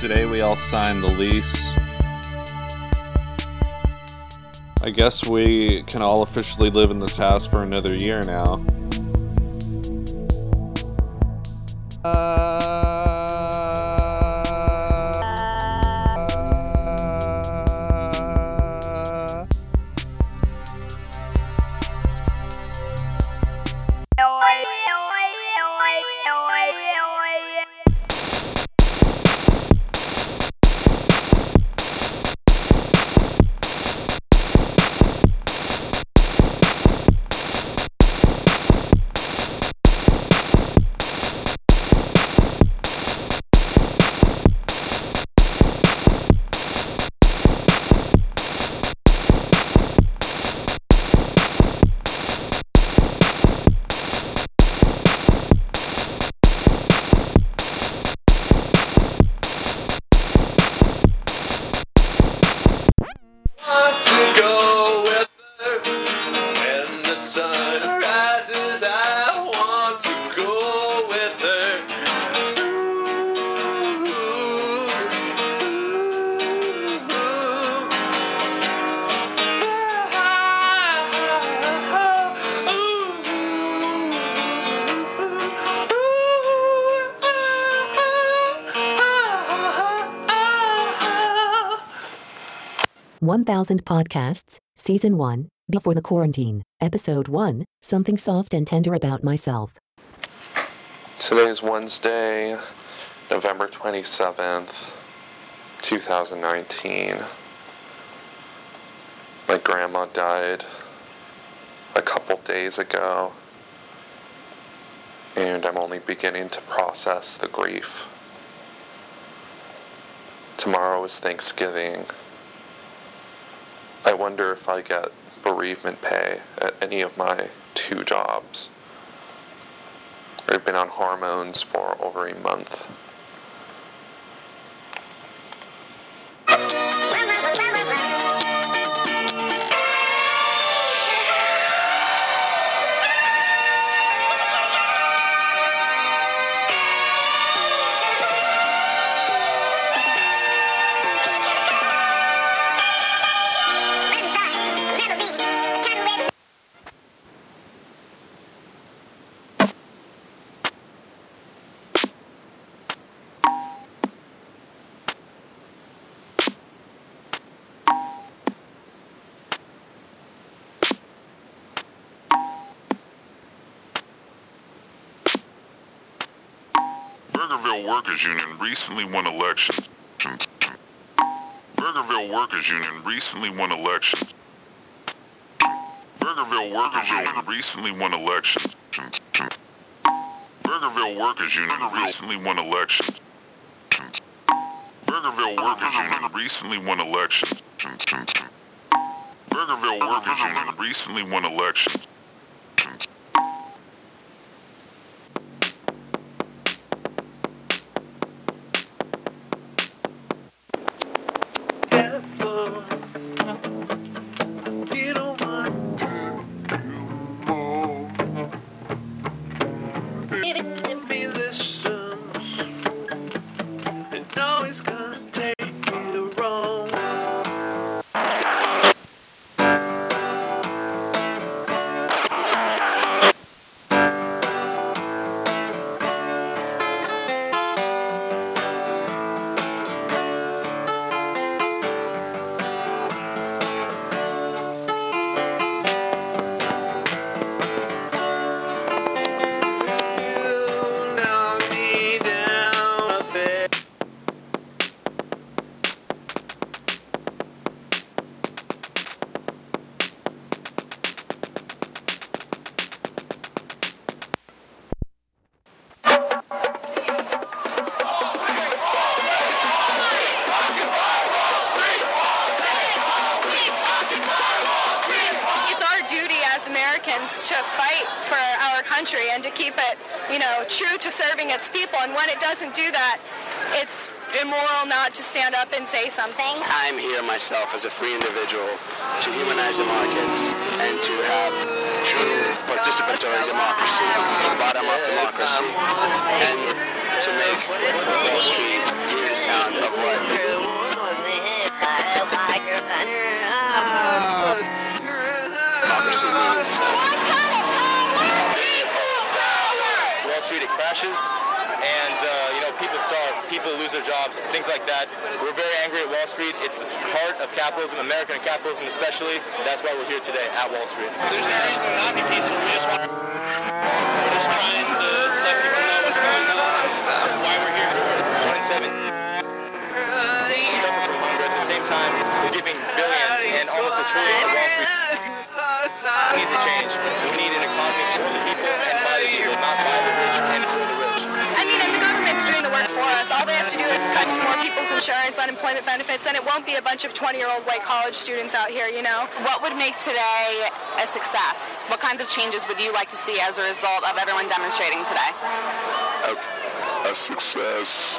today we all signed the lease. I guess we can all officially live in this house for another year now. 1000 Podcasts, Season 1, Before the Quarantine, Episode 1, Something Soft and Tender About Myself. Today is Wednesday, November 27th, 2019. My grandma died a couple days ago, and I'm only beginning to process the grief. Tomorrow is Thanksgiving. I wonder if I get bereavement pay at any of my two jobs. I've been on hormones for over a month. Burgerville Workers Union recently won elections. Burgerville Workers Union recently won elections. Burgerville Workers Union recently won elections. Burgerville Workers Union recently won elections. Burgerville Workers Union recently won elections. Burgerville Workers Union recently won elections. Americans to fight for our country and to keep it, you know, true to serving its people. And when it doesn't do that, it's immoral not to stand up and say something. I'm here myself as a free individual to humanize the markets and to have true participatory democracy, bottom-up democracy, and to make Wall Street use the sound of what democracy means. It crashes, and uh, you know people starve, people lose their jobs, things like that. We're very angry at Wall Street. It's the heart of capitalism, American capitalism especially. That's why we're here today at Wall Street. There's no reason to not be peaceful. We just want. We're just trying to insurance, unemployment benefits, and it won't be a bunch of 20-year-old white college students out here, you know? What would make today a success? What kinds of changes would you like to see as a result of everyone demonstrating today? A success,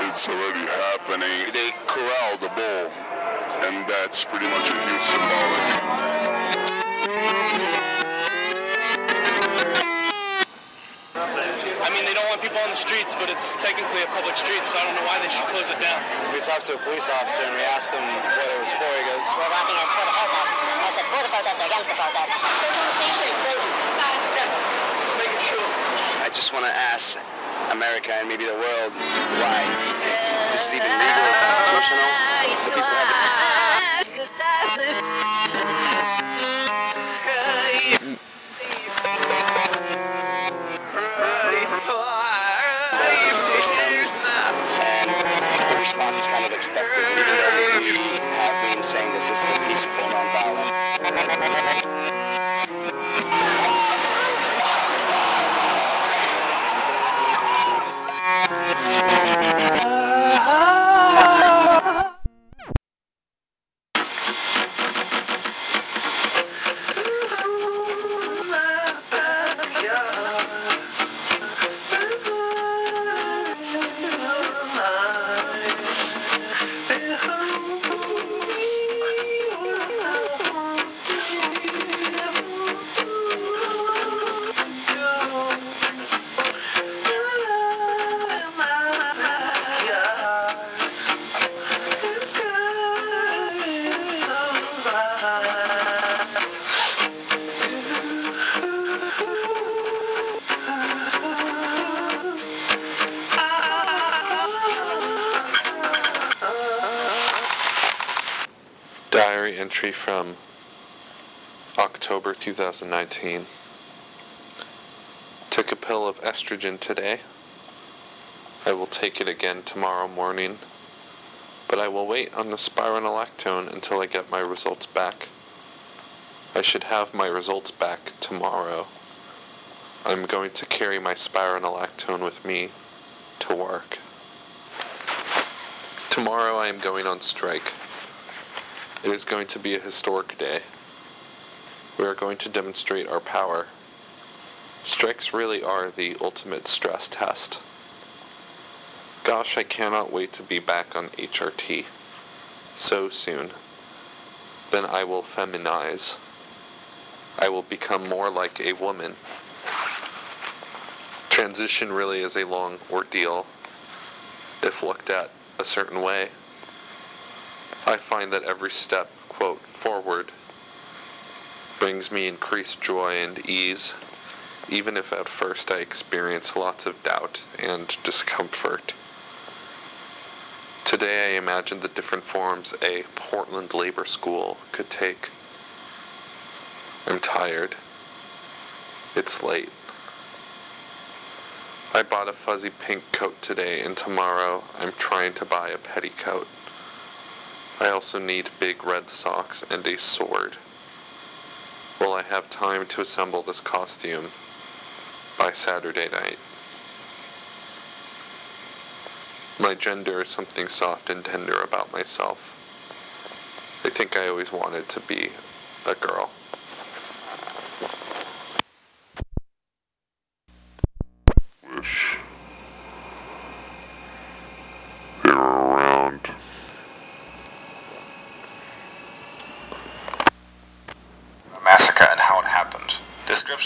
it's already happening. They corral the bull, and that's pretty much a huge symbolic. Don't want people on the streets, but it's technically a public street, so I don't know why they should close it down. We talked to a police officer and we asked him what it was for. He goes, We're blocking it for the protest. I said for the protest or against the protest. I just want to ask America and maybe the world why this is even legal, or constitutional. The people have have been saying that this is a peaceful, nonviolent. Diary entry from October 2019. Took a pill of estrogen today. I will take it again tomorrow morning, but I will wait on the spironolactone until I get my results back. I should have my results back tomorrow. I'm going to carry my spironolactone with me to work. Tomorrow I am going on strike. It is going to be a historic day. We are going to demonstrate our power. Strikes really are the ultimate stress test. Gosh, I cannot wait to be back on HRT. So soon. Then I will feminize. I will become more like a woman. Transition really is a long ordeal if looked at a certain way. I find that every step, quote, forward brings me increased joy and ease, even if at first I experience lots of doubt and discomfort. Today I imagine the different forms a Portland labor school could take. I'm tired. It's late. I bought a fuzzy pink coat today, and tomorrow I'm trying to buy a petticoat. I also need big red socks and a sword. Will I have time to assemble this costume by Saturday night? My gender is something soft and tender about myself. I think I always wanted to be a girl. Wish they were around.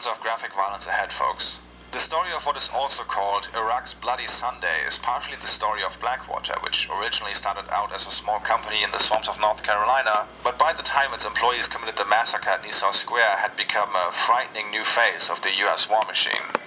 Descriptions of graphic violence ahead, folks. The story of what is also called Iraq's Bloody Sunday is partially the story of Blackwater, which originally started out as a small company in the swamps of North Carolina, but by the time its employees committed the massacre at Nisour Square had become a frightening new face of the US war machine.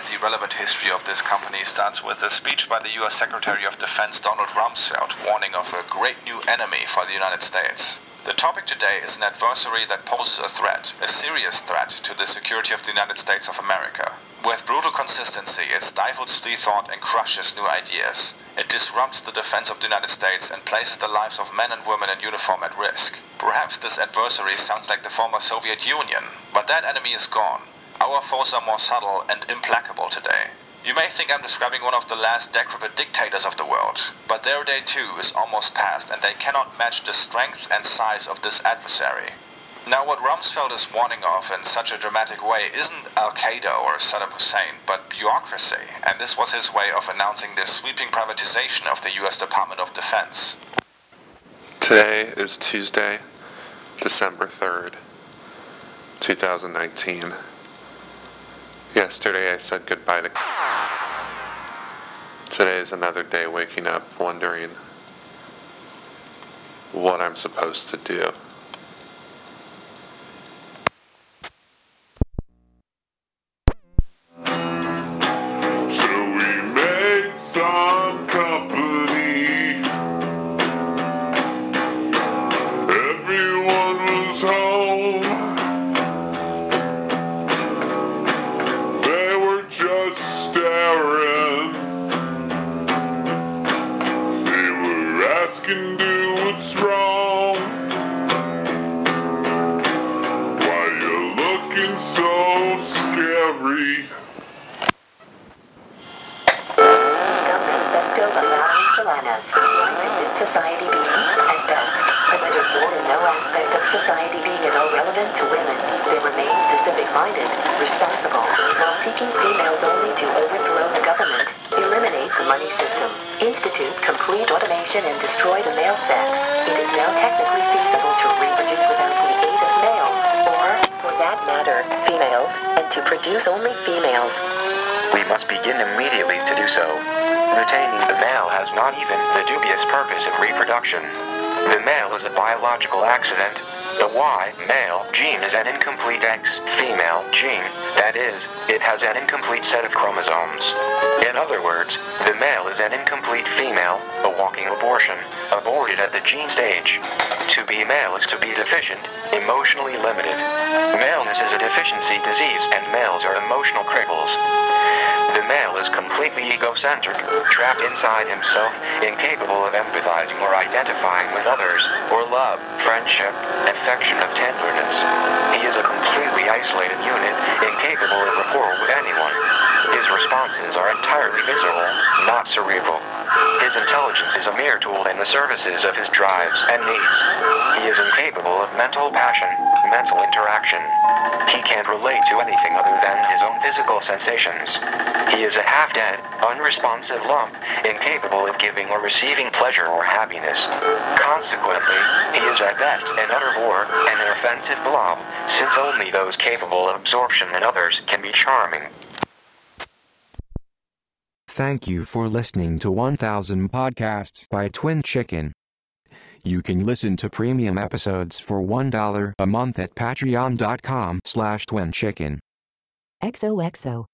In the relevant history of this company starts with a speech by the US Secretary of Defense Donald Rumsfeld warning of a great new enemy for the United States. The topic today is an adversary that poses a threat, a serious threat to the security of the United States of America. With brutal consistency, it stifles free thought and crushes new ideas. It disrupts the defense of the United States and places the lives of men and women in uniform at risk. Perhaps this adversary sounds like the former Soviet Union, but that enemy is gone. Our foes are more subtle and implacable today. You may think I'm describing one of the last decrepit dictators of the world, but their day too is almost past and they cannot match the strength and size of this adversary. Now what Rumsfeld is warning of in such a dramatic way isn't Al-Qaeda or Saddam Hussein, but bureaucracy, and this was his way of announcing the sweeping privatization of the US Department of Defense. Today is Tuesday, December 3rd, 2019. Yesterday I said goodbye to. Today is another day waking up wondering what I'm supposed to do. Aspect of society being at all relevant to women, they remain specific-minded, responsible, while seeking females only to overthrow the government, eliminate the money system, institute complete automation and destroy the male sex. It is now technically feasible to reproduce without the aid of males, or, for that matter, females, and to produce only females. We must begin immediately to do so. Retaining the male has not even the dubious purpose of reproduction. The male is a biological accident. The Y male gene is an incomplete X female gene. That is, it has an incomplete set of chromosomes. In other words, the male is an incomplete female, a walking abortion, aborted at the gene stage. To be male is to be deficient, emotionally limited. Maleness is a deficiency disease and males are emotional cripples. Male is completely egocentric, trapped inside himself, incapable of empathizing or identifying with others, or love, friendship, affection of tenderness. He is a completely isolated unit, incapable of rapport with anyone. His responses are entirely visceral, not cerebral. His intelligence is a mere tool in the services of his drives and needs. He is incapable of mental passion, mental interaction. He can't relate to anything other than his own physical sensations. He is a half-dead, unresponsive lump, incapable of giving or receiving pleasure or happiness. Consequently, he is at best an utter bore and an offensive blob, since only those capable of absorption in others can be charming. Thank you for listening to 1000 Podcasts by Twin Chicken. You can listen to premium episodes for $1 a month at patreon.com slash twin chicken. XOXO.